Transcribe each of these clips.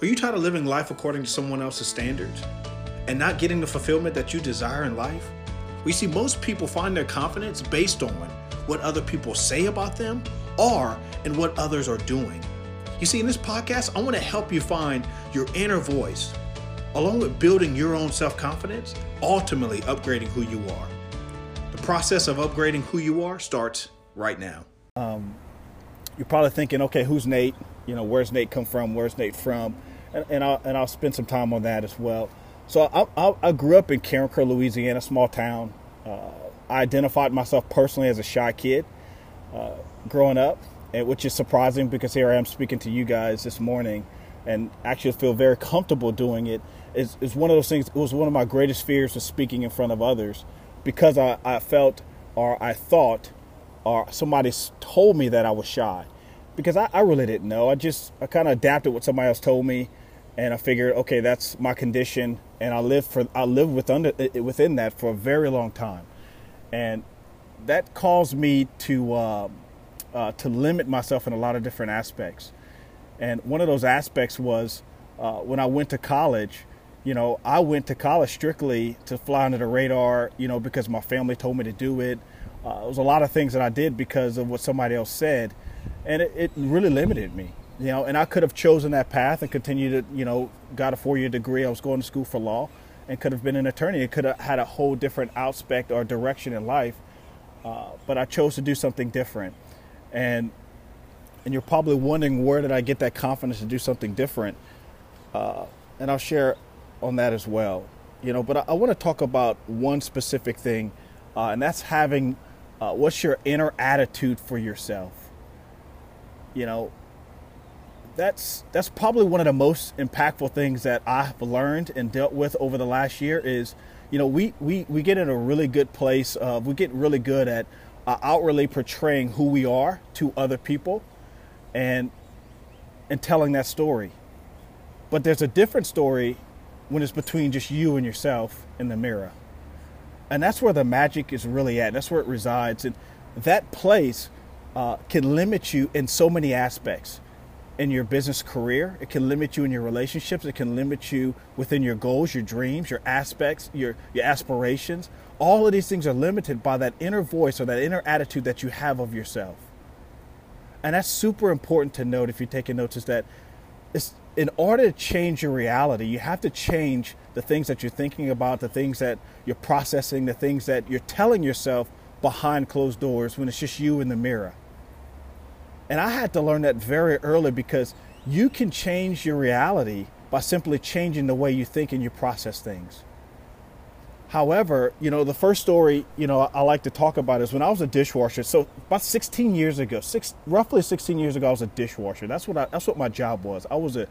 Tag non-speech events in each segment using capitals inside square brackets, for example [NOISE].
Are you tired of living life according to someone else's standards and not getting the fulfillment that you desire in life? We see most people find their confidence based on what other people say about them or in what others are doing. You see, in this podcast, I want to help you find your inner voice, along with building your own self confidence, ultimately upgrading who you are. The process of upgrading who you are starts right now. Um, you're probably thinking, okay, who's Nate? You know, where's Nate come from? Where's Nate from? And, and I'll, and I'll spend some time on that as well. So I, I, I grew up in Carencro, Louisiana, small town. Uh, I identified myself personally as a shy kid uh, growing up, and, which is surprising because here I am speaking to you guys this morning, and actually feel very comfortable doing it. it. Is is one of those things. It was one of my greatest fears of speaking in front of others because I, I felt or I thought or somebody told me that I was shy because I, I really didn't know. I just I kind of adapted what somebody else told me, and I figured, okay, that's my condition, and I lived for I lived with under within that for a very long time, and that caused me to uh, uh, to limit myself in a lot of different aspects, and one of those aspects was uh, when I went to college. You know, I went to college strictly to fly under the radar. You know, because my family told me to do it uh, it was a lot of things that I did because of what somebody else said, and it, it really limited me. You know, and I could have chosen that path and continued to, you know, got a four-year degree. I was going to school for law, and could have been an attorney. It could have had a whole different aspect or direction in life, uh, but I chose to do something different. And and you're probably wondering where did I get that confidence to do something different? Uh, and I'll share on that as well. You know, but I, I want to talk about one specific thing, uh, and that's having uh, what's your inner attitude for yourself? You know, that's that's probably one of the most impactful things that I've learned and dealt with over the last year is, you know, we we, we get in a really good place. Of, we get really good at uh, outwardly portraying who we are to other people, and and telling that story. But there's a different story when it's between just you and yourself in the mirror and that's where the magic is really at. That's where it resides, and that place uh, can limit you in so many aspects. In your business career, it can limit you in your relationships. It can limit you within your goals, your dreams, your aspects, your your aspirations. All of these things are limited by that inner voice or that inner attitude that you have of yourself. And that's super important to note if you're taking notes. Is that in order to change your reality, you have to change the things that you're thinking about, the things that you're processing, the things that you're telling yourself behind closed doors when it's just you in the mirror. And I had to learn that very early because you can change your reality by simply changing the way you think and you process things. However, you know, the first story, you know, I like to talk about is when I was a dishwasher. So about 16 years ago, six, roughly 16 years ago, I was a dishwasher. That's what I, that's what my job was. I was a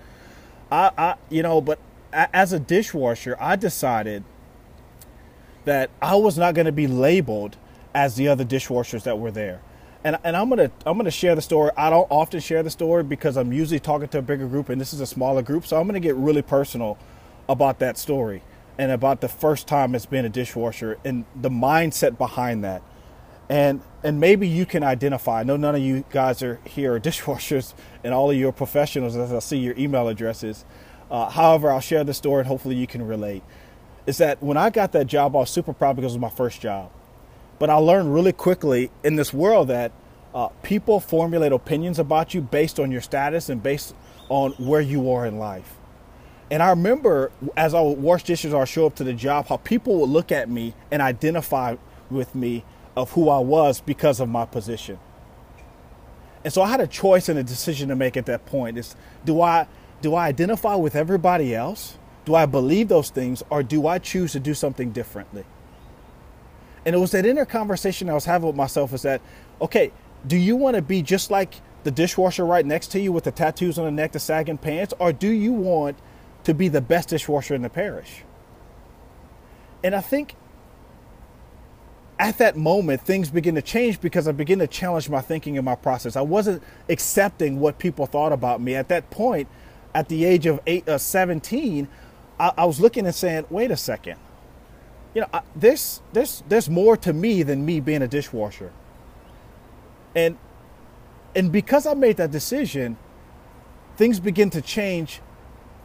I, I you know, but as a dishwasher, I decided that I was not going to be labeled as the other dishwashers that were there. And, and I'm gonna I'm gonna share the story. I don't often share the story because I'm usually talking to a bigger group, and this is a smaller group. So I'm gonna get really personal about that story and about the first time it's been a dishwasher and the mindset behind that. And and maybe you can identify. I know none of you guys are here are [LAUGHS] dishwashers, and all of you are professionals. As I see your email addresses. Uh, however, I'll share the story, and hopefully you can relate. Is that when I got that job, I was super proud because it was my first job. But I learned really quickly in this world that uh, people formulate opinions about you based on your status and based on where you are in life. And I remember as I would wash dishes or show up to the job, how people would look at me and identify with me of who I was because of my position. And so I had a choice and a decision to make at that point. Is do I do I identify with everybody else? Do I believe those things or do I choose to do something differently? And it was that inner conversation I was having with myself is that, okay, do you want to be just like the dishwasher right next to you with the tattoos on the neck, the sagging pants, or do you want to be the best dishwasher in the parish? And I think at that moment, things begin to change because I begin to challenge my thinking and my process. I wasn't accepting what people thought about me. At that point, at the age of eight, uh, 17, I, I, was looking and saying, wait a second. You know, I, there's, there's, there's more to me than me being a dishwasher. And, and because I made that decision, things begin to change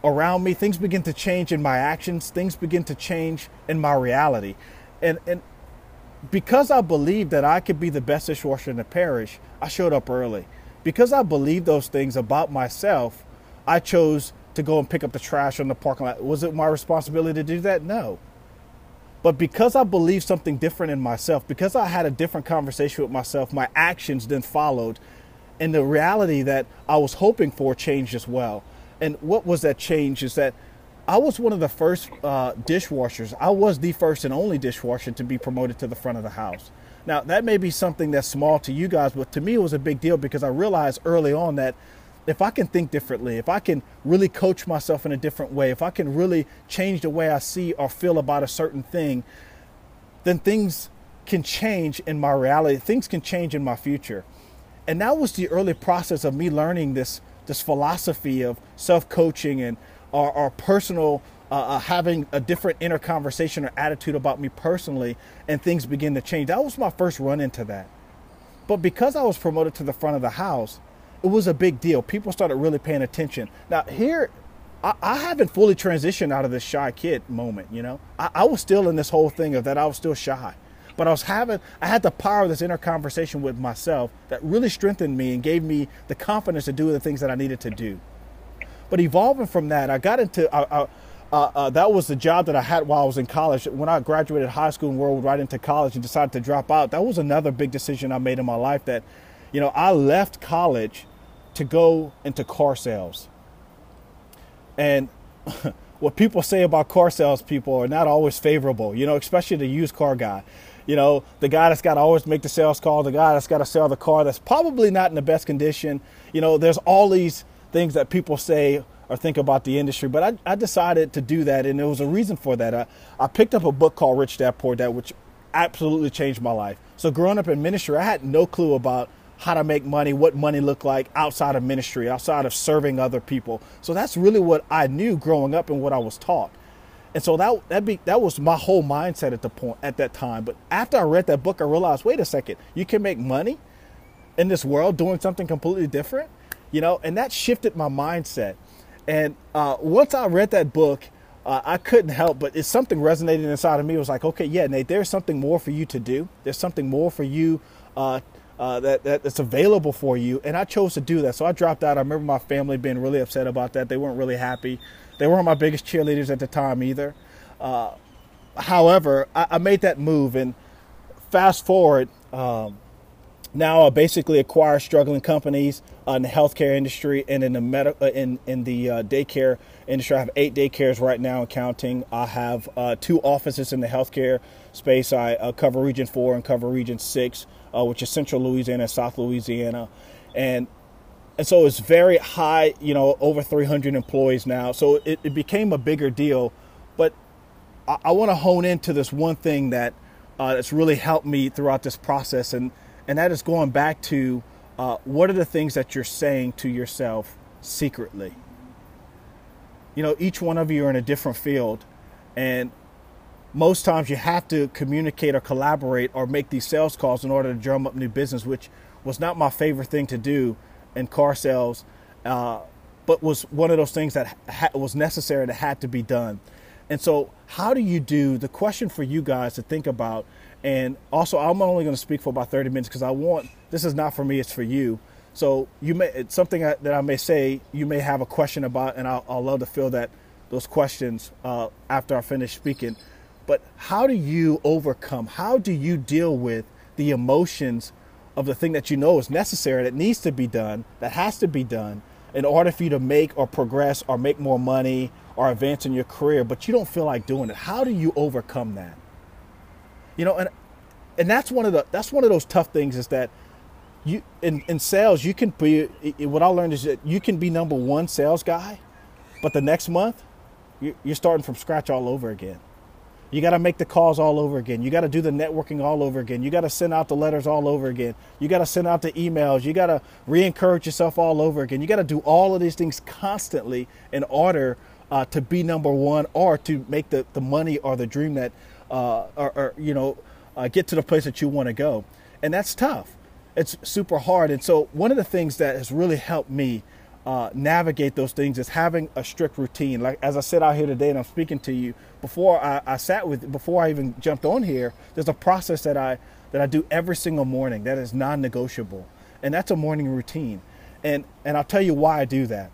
around me, things begin to change in my actions, things begin to change in my reality. And and because I believed that I could be the best dishwasher in the parish, I showed up early. Because I believed those things about myself, I chose to go and pick up the trash on the parking lot. Was it my responsibility to do that? No. But because I believed something different in myself, because I had a different conversation with myself, my actions then followed. And the reality that I was hoping for changed as well. And what was that change is that I was one of the first uh, dishwashers. I was the first and only dishwasher to be promoted to the front of the house. Now, that may be something that's small to you guys, but to me, it was a big deal because I realized early on that if I can think differently, if I can really coach myself in a different way, if I can really change the way I see or feel about a certain thing, then things can change in my reality. Things can change in my future. And that was the early process of me learning this this philosophy of self-coaching and our, our personal uh, uh, having a different inner conversation or attitude about me personally, and things begin to change. That was my first run into that. But because I was promoted to the front of the house, it was a big deal. People started really paying attention. Now here, I, I haven't fully transitioned out of this shy kid moment. You know, I, I was still in this whole thing of that I was still shy, but I was having, I had the power of this inner conversation with myself that really strengthened me and gave me the confidence to do the things that I needed to do. But evolving from that, I got into. Uh, uh, that was the job that I had while I was in college. When I graduated high school and rolled right into college and decided to drop out, that was another big decision I made in my life. That, you know, I left college to go into car sales. And [LAUGHS] what people say about car sales people are not always favorable, you know, especially the used car guy. You know, the guy that's got to always make the sales call, the guy that's got to sell the car that's probably not in the best condition. You know, there's all these things that people say or think about the industry, but I, I decided to do that, and there was a reason for that. I, I picked up a book called Rich Dad Poor Dad, which absolutely changed my life. So, growing up in ministry, I had no clue about how to make money, what money looked like outside of ministry, outside of serving other people. So that's really what I knew growing up and what I was taught. And so that that be that was my whole mindset at the point at that time. But after I read that book, I realized, wait a second, you can make money in this world doing something completely different, you know, and that shifted my mindset. And uh, once I read that book, uh, I couldn't help but it's something resonating inside of me. It was like, okay, yeah, Nate, there's something more for you to do. There's something more for you uh, uh, that, that that's available for you. And I chose to do that. So I dropped out. I remember my family being really upset about that. They weren't really happy. They weren't my biggest cheerleaders at the time either. Uh, however, I, I, made that move. And fast forward, um, now I basically acquire struggling companies uh, in the healthcare industry and in the med- uh, in in the uh, daycare industry. I have eight daycares right now and counting. I have uh, two offices in the healthcare space. I uh, cover Region Four and cover Region Six uh, which is Central Louisiana, South Louisiana, and and so it's very high. You know, over 300 employees now. So it, it became a bigger deal. But I, I want to hone into this one thing that uh, that's really helped me throughout this process, and and that is going back to uh, what are the things that you're saying to yourself secretly. You know, each one of you are in a different field, and most times you have to communicate or collaborate or make these sales calls in order to drum up new business, which was not my favorite thing to do in car sales, uh, but was one of those things that ha- was necessary that had to be done. And so, how do you do the question for you guys to think about? And also, I'm only going to speak for about 30 minutes because I want this is not for me, it's for you. So, you may it's something that I may say you may have a question about, and I'll, I'll love to fill that those questions uh, after I finish speaking. But how do you overcome? How do you deal with the emotions of the thing that you know is necessary, that needs to be done, that has to be done in order for you to make or progress or make more money or advance in your career, but you don't feel like doing it? How do you overcome that? You know, and and that's one of the that's one of those tough things is that you in, in sales you can be what I learned is that you can be number one sales guy, but the next month you're starting from scratch all over again. You got to make the calls all over again. You got to do the networking all over again. You got to send out the letters all over again. You got to send out the emails. You got to re encourage yourself all over again. You got to do all of these things constantly in order uh, to be number one or to make the, the money or the dream that, uh, or, or, you know, uh, get to the place that you want to go. And that's tough. It's super hard. And so, one of the things that has really helped me uh, navigate those things is having a strict routine. Like as I said out here today, and I'm speaking to you before I, I sat with before I even jumped on here. There's a process that I that I do every single morning that is non-negotiable, and that's a morning routine. And and I'll tell you why I do that.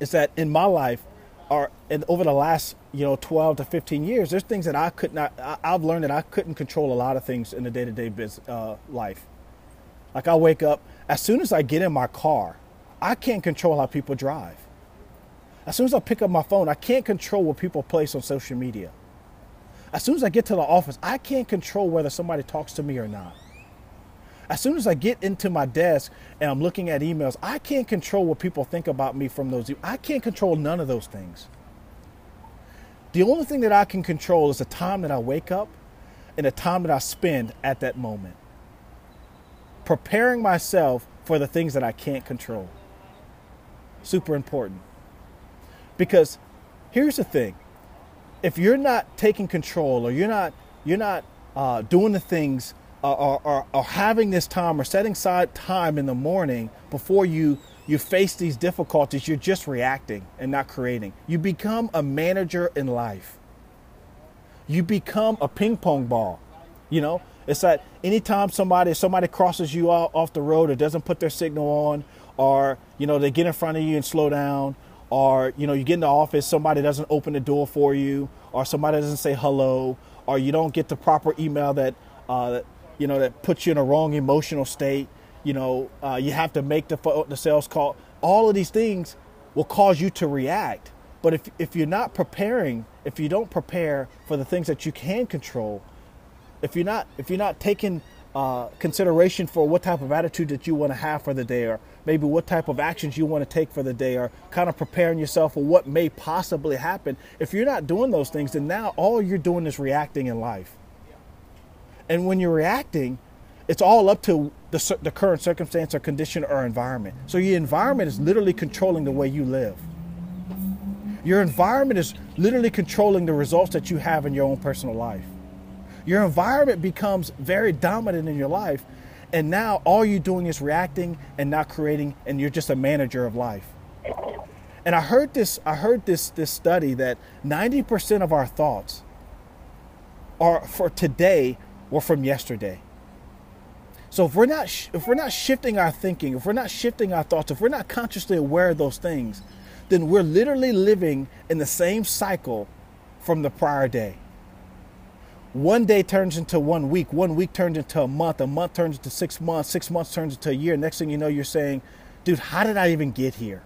Is that in my life, or and over the last you know 12 to 15 years, there's things that I could not. I, have learned that I couldn't control a lot of things in the day-to-day business uh, life. Like I wake up as soon as I get in my car I can't control how people drive. As soon as I pick up my phone, I can't control what people place on social media. As soon as I get to the office, I can't control whether somebody talks to me or not. As soon as I get into my desk and I'm looking at emails, I can't control what people think about me from those. I can't control none of those things. The only thing that I can control is the time that I wake up and the time that I spend at that moment. Preparing myself for the things that I can't control super important. Because here's the thing. If you're not taking control or you're not you're not uh, doing the things uh, or, or, or, having this time or setting aside time in the morning before you you face these difficulties you're just reacting and not creating. You become a manager in life. You become a ping pong ball you know it's that anytime somebody somebody crosses you off the road or doesn't put their signal on or you know they get in front of you and slow down or you know you get in the office somebody doesn't open the door for you or somebody doesn't say hello or you don't get the proper email that uh, you know that puts you in a wrong emotional state you know uh, you have to make the, the sales call. All of these things will cause you to react. But if, if you're not preparing if you don't prepare for the things that you can control if you're not if you're not taking uh, consideration for what type of attitude that you want to have for the day or maybe what type of actions you want to take for the day or kind of preparing yourself for what may possibly happen if you're not doing those things then now all you're doing is reacting in life. And when you're reacting it's all up to the, the current circumstance or condition or environment. So your environment is literally controlling the way you live. Your environment is literally controlling the results that you have in your own personal life your environment becomes very dominant in your life. And now all you're doing is reacting and not creating, and you're just a manager of life. And I heard this, I heard this, this study that 90% of our thoughts are for today were from yesterday. So if we're not if we're not shifting our thinking, if we're not shifting our thoughts, if we're not consciously aware of those things, then we're literally living in the same cycle from the prior day one day turns into one week, one week turns into a month, a month turns into six months, six months turns into a year. Next thing you know, you're saying, dude, how did I even get here?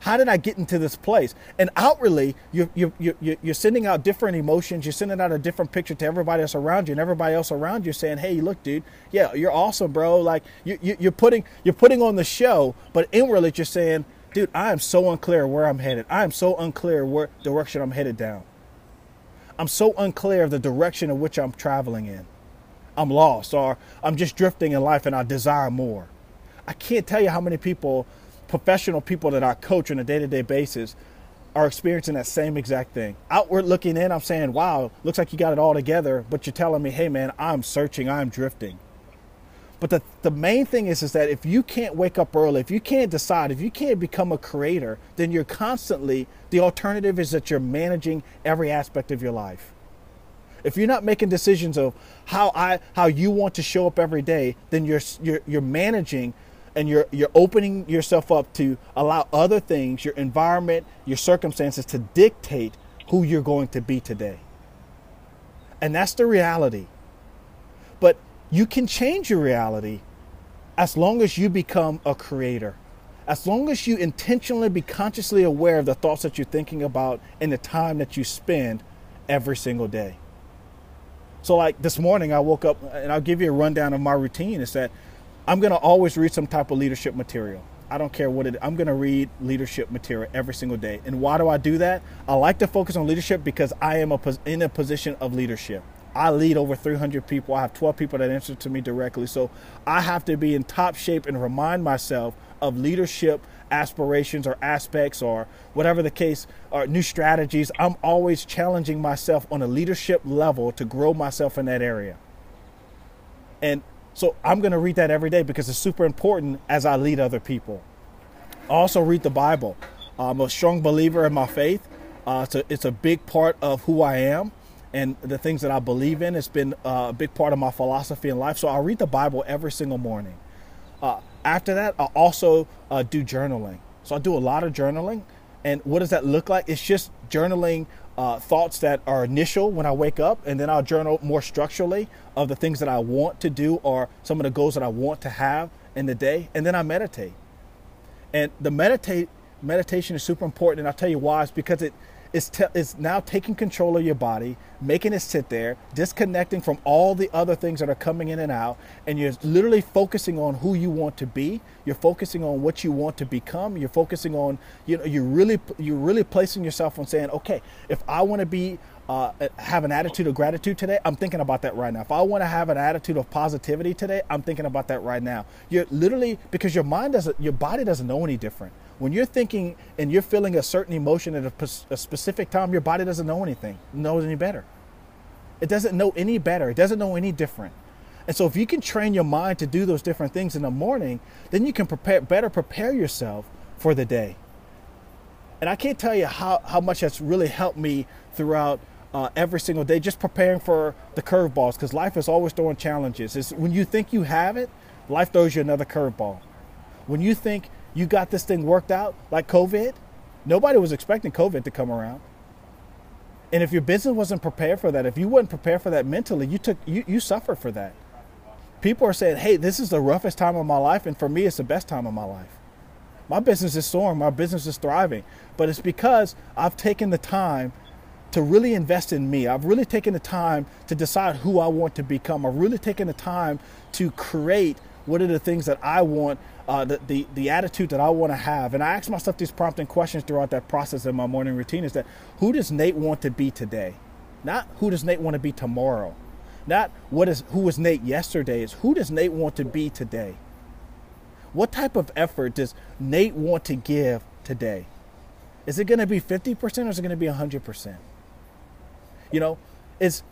How did I get into this place? And outwardly, you're, you're, you're, you're sending out different emotions. You're sending out a different picture to everybody else around you, and everybody else around you saying, "Hey, look, dude, yeah, you're awesome, bro. Like you, you, you're putting you're putting on the show, but inwardly, you're saying, dude, I am so unclear where I'm headed. I am so unclear where direction I'm headed down. I'm so unclear of the direction in which I'm traveling in. I'm lost or I'm just drifting in life and I desire more. I can't tell you how many people, professional people that I coach on a day to day basis, are experiencing that same exact thing. Outward looking in, I'm saying, wow, looks like you got it all together, but you're telling me, hey man, I'm searching, I'm drifting. But the, the main thing is, is that if you can't wake up early, if you can't decide, if you can't become a creator, then you're constantly, the alternative is that you're managing every aspect of your life. If you're not making decisions of how I how you want to show up every day, then you're you're, you're managing and you're you're opening yourself up to allow other things, your environment, your circumstances to dictate who you're going to be today. And that's the reality. You can change your reality as long as you become a creator. As long as you intentionally be consciously aware of the thoughts that you're thinking about and the time that you spend every single day. So, like this morning, I woke up and I'll give you a rundown of my routine. Is that I'm going to always read some type of leadership material. I don't care what it is. I'm going to read leadership material every single day. And why do I do that? I like to focus on leadership because I am a, in a position of leadership. I lead over 300 people. I have 12 people that answer to me directly. So I have to be in top shape and remind myself of leadership aspirations or aspects or whatever the case or new strategies. I'm always challenging myself on a leadership level to grow myself in that area. And so I'm going to read that every day because it's super important as I lead other people. I also read the Bible. I'm a strong believer in my faith. Uh, a, it's a big part of who I am and the things that I believe in. It's been uh, a big part of my philosophy in life. So I read the Bible every single morning. Uh, after that, I also uh, do journaling. So I do a lot of journaling. And what does that look like? It's just journaling uh, thoughts that are initial when I wake up, and then I'll journal more structurally of the things that I want to do or some of the goals that I want to have in the day, and then I meditate. And the meditate meditation is super important, and I'll tell you why. It's because it is te- is now taking control of your body, making it sit there, disconnecting from all the other things that are coming in and out, and you're literally focusing on who you want to be. You're focusing on what you want to become. You're focusing on you know you're really you're really placing yourself on saying, okay, if I want to be uh, have an attitude of gratitude today, I'm thinking about that right now. If I want to have an attitude of positivity today, I'm thinking about that right now. You're literally because your mind doesn't, your body doesn't know any different. When you're thinking and you're feeling a certain emotion at a, a specific time, your body doesn't know anything, knows any better. It doesn't know any better. It doesn't know any different. And so, if you can train your mind to do those different things in the morning, then you can prepare better prepare yourself for the day. And I can't tell you how, how much that's really helped me throughout uh, every single day, just preparing for the curveballs, because life is always throwing challenges. It's when you think you have it, life throws you another curveball. When you think you got this thing worked out, like COVID. Nobody was expecting COVID to come around. And if your business wasn't prepared for that, if you weren't prepared for that mentally, you took you, you suffered for that. People are saying, hey, this is the roughest time of my life, and for me it's the best time of my life. My business is soaring, my business is thriving. But it's because I've taken the time to really invest in me. I've really taken the time to decide who I want to become. I've really taken the time to create what are the things that I want uh, the, the, the attitude that I want to have. And I ask myself these prompting questions throughout that process in my morning routine is that who does Nate want to be today? Not who does Nate want to be tomorrow. Not what is who was Nate yesterday is who does Nate want to be today? What type of effort does Nate want to give today? Is it going to be 50% or is it going to be 100%? You know, is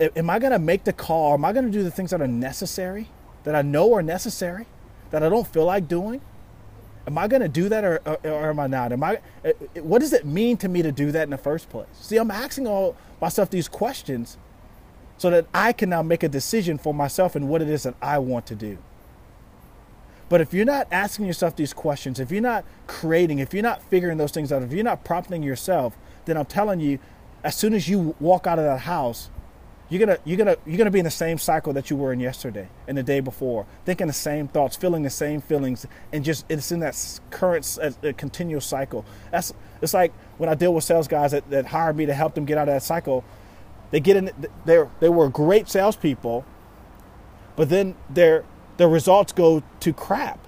am I going to make the call? Am I going to do the things that are necessary, that I know are necessary? that I don't feel like doing? Am I going to do that or, or, or, am I not? Am I? Uh, what does it mean to me to do that in the first place? See, I'm asking all myself these questions so that I can now make a decision for myself and what it is that I want to do. But if you're not asking yourself these questions, if you're not creating, if you're not figuring those things out, if you're not prompting yourself, then I'm telling you, as soon as you walk out of that house, you're gonna you're gonna you're gonna be in the same cycle that you were in yesterday and the day before, thinking the same thoughts, feeling the same feelings, and just it's in that current uh, continual cycle. That's it's like when I deal with sales guys that, that hire me to help them get out of that cycle. They get in they they were great salespeople, but then their their results go to crap.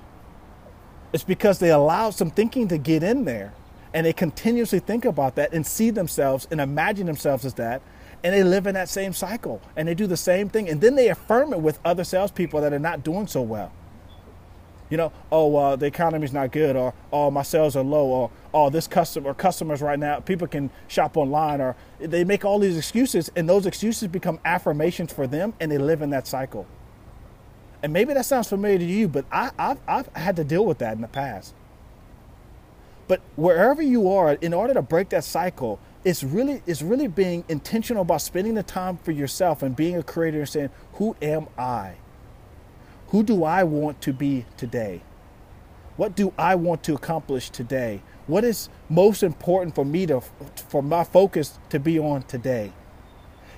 It's because they allowed some thinking to get in there, and they continuously think about that and see themselves and imagine themselves as that and they live in that same cycle and they do the same thing and then they affirm it with other salespeople that are not doing so well. You know, oh, uh, the economy's not good, or oh, my sales are low, or oh, this customer, customers right now, people can shop online, or they make all these excuses, and those excuses become affirmations for them, and they live in that cycle. And maybe that sounds familiar to you, but I, I've, I've had to deal with that in the past. But wherever you are, in order to break that cycle, it's really it's really being intentional about spending the time for yourself and being a creator and saying, "Who am I? Who do I want to be today? What do I want to accomplish today? What is most important for me to for my focus to be on today?"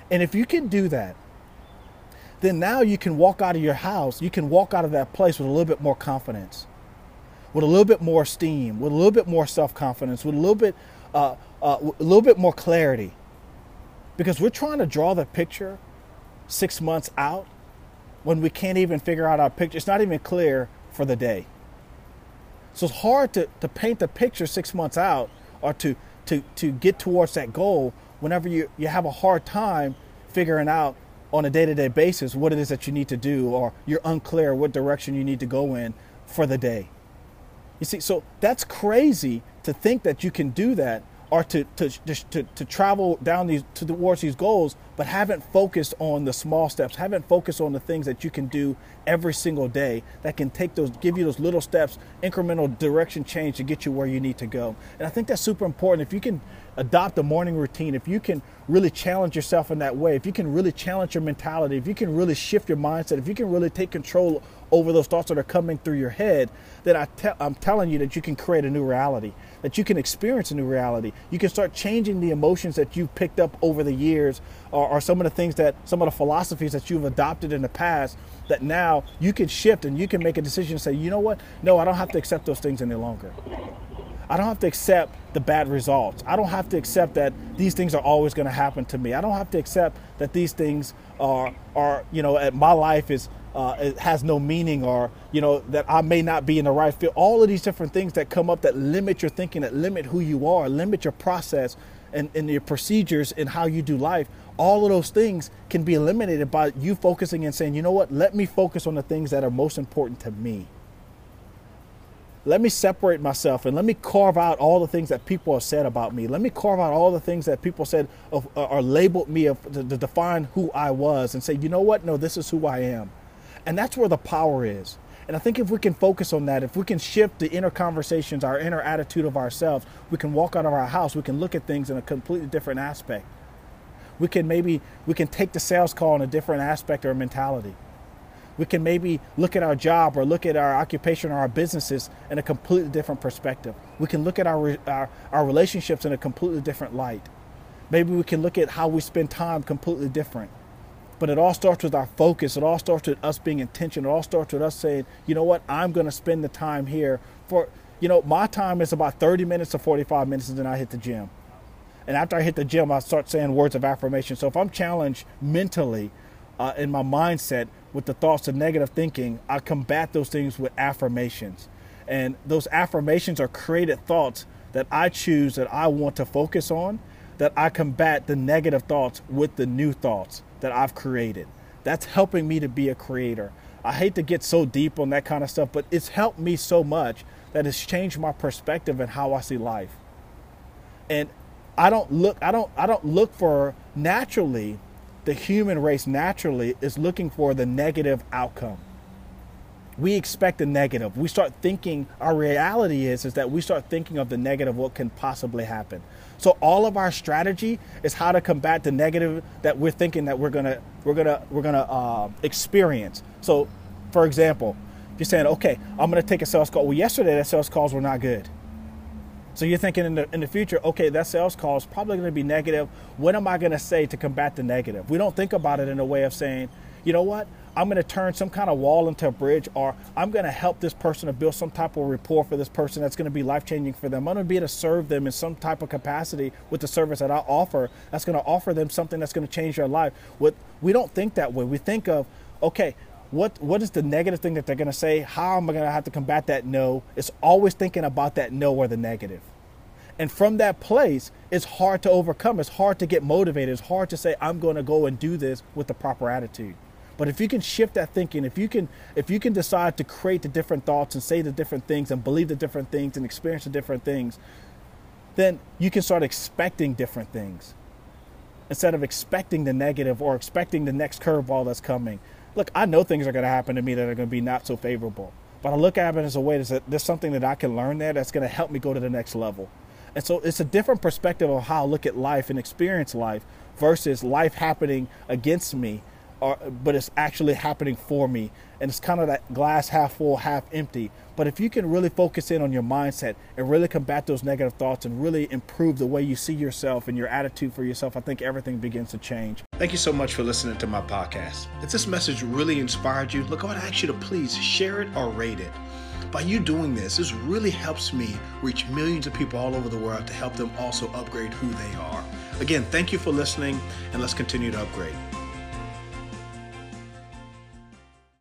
And if you can do that, then now you can walk out of your house, you can walk out of that place with a little bit more confidence, with a little bit more esteem, with a little bit more self confidence, with a little bit uh, uh, a little bit more clarity because we're trying to draw the picture six months out when we can't even figure out our picture. It's not even clear for the day. So it's hard to, to paint the picture six months out or to, to, to get towards that goal whenever you, you have a hard time figuring out on a day to day basis what it is that you need to do or you're unclear what direction you need to go in for the day. You see, so that's crazy to think that you can do that are to, to, to, to travel down these to towards these goals, but haven't focused on the small steps, haven't focused on the things that you can do every single day that can take those, give you those little steps, incremental direction change to get you where you need to go. And I think that's super important. If you can adopt a morning routine, if you can really challenge yourself in that way, if you can really challenge your mentality, if you can really shift your mindset, if you can really take control over those thoughts that are coming through your head, then I te- I'm telling you that you can create a new reality, that you can experience a new reality. You can start changing the emotions that you've picked up over the years, or, or some of the things that, some of the philosophies that you've adopted in the past, that now you can shift and you can make a decision and say, you know what? No, I don't have to accept those things any longer. I don't have to accept the bad results. I don't have to accept that these things are always going to happen to me. I don't have to accept that these things are are you know at my life is uh, it has no meaning or you know that I may not be in the right field. All of these different things that come up that limit your thinking, that limit who you are, limit your process and, and your procedures and how you do life. All of those things can be eliminated by you focusing and saying, you know what, let me focus on the things that are most important to me let me separate myself and let me carve out all the things that people have said about me. Let me carve out all the things that people said of, uh, or labeled me of, to, to define who I was and say, you know what? No, this is who I am. And that's where the power is. And I think if we can focus on that, if we can shift the inner conversations, our inner attitude of ourselves, we can walk out of our house, we can look at things in a completely different aspect. We can maybe we can take the sales call in a different aspect or mentality we can maybe look at our job or look at our occupation or our businesses in a completely different perspective. We can look at our, our, our relationships in a completely different light. Maybe we can look at how we spend time completely different. But it all starts with our focus. It all starts with us being intentional. It all starts with us saying, you know what, I'm going to spend the time here for, you know, my time is about 30 minutes to 45 minutes and then I hit the gym. And after I hit the gym, I start saying words of affirmation. So if I'm challenged mentally uh, in my mindset, with the thoughts of negative thinking, I combat those things with affirmations. And those affirmations are created thoughts that I choose that I want to focus on, that I combat the negative thoughts with the new thoughts that I've created. That's helping me to be a creator. I hate to get so deep on that kind of stuff, but it's helped me so much that it's changed my perspective and how I see life. And I don't look I don't I don't look for naturally the human race naturally is looking for the negative outcome. We expect the negative. We start thinking our reality is is that we start thinking of the negative what can possibly happen. So all of our strategy is how to combat the negative that we're thinking that we're gonna we're gonna we're gonna uh, experience. So, for example, if you're saying, okay, I'm gonna take a sales call. Well, yesterday the sales calls were not good. So you're thinking in the in the future, okay, that sales call is probably to be negative. What am I to say to combat the negative? We don't think about it in a way of saying, you know what? I'm going to turn some kind of wall into a bridge, or I'm going to help this person to build some type of rapport for this person that's going to be life changing for them. I'm going to be able to serve them in some type of capacity with the service that I offer. That's going to offer them something that's going to change their life. What we don't think that way. We think of, okay, what what is the negative thing that they're going to say? How am I going to have to combat that no? It's always thinking about that no or the negative. And from that place, it's hard to overcome. It's hard to get motivated. It's hard to say I'm going to go and do this with the proper attitude. But if you can shift that thinking, if you can if you can decide to create the different thoughts and say the different things and believe the different things and experience the different things, then you can start expecting different things instead of expecting the negative or expecting the next curveball that's coming look, I know things are going to happen to me that are going to be not so favorable. But I look at it as a way that there's something that I can learn there that's going to help me go to the next level. And so it's a different perspective of how I look at life and experience life versus life happening against me but it's actually happening for me. And it's kind of that glass half full, half empty. But if you can really focus in on your mindset and really combat those negative thoughts and really improve the way you see yourself and your attitude for yourself, I think everything begins to change. Thank you so much for listening to my podcast. If this message really inspired you, look, I would ask you to please share it or rate it. By you doing this, this really helps me reach millions of people all over the world to help them also upgrade who they are. Again, thank you for listening, and let's continue to upgrade.